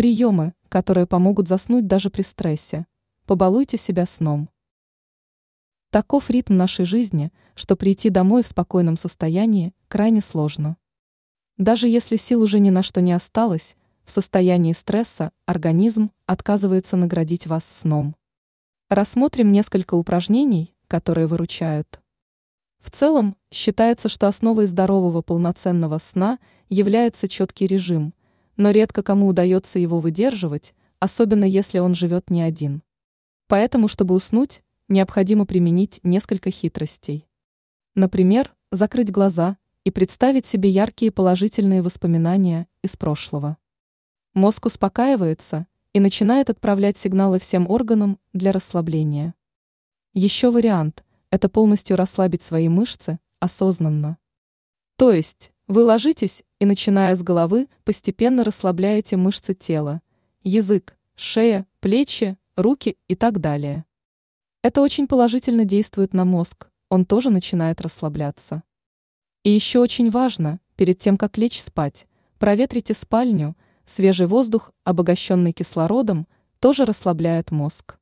Приемы, которые помогут заснуть даже при стрессе. Побалуйте себя сном. Таков ритм нашей жизни, что прийти домой в спокойном состоянии крайне сложно. Даже если сил уже ни на что не осталось, в состоянии стресса организм отказывается наградить вас сном. Рассмотрим несколько упражнений, которые выручают. В целом, считается, что основой здорового полноценного сна является четкий режим, но редко кому удается его выдерживать, особенно если он живет не один. Поэтому, чтобы уснуть, необходимо применить несколько хитростей. Например, закрыть глаза и представить себе яркие положительные воспоминания из прошлого. Мозг успокаивается и начинает отправлять сигналы всем органам для расслабления. Еще вариант – это полностью расслабить свои мышцы осознанно. То есть вы ложитесь и, начиная с головы, постепенно расслабляете мышцы тела, язык, шея, плечи, руки и так далее. Это очень положительно действует на мозг, он тоже начинает расслабляться. И еще очень важно, перед тем, как лечь спать, проветрите спальню, свежий воздух, обогащенный кислородом, тоже расслабляет мозг.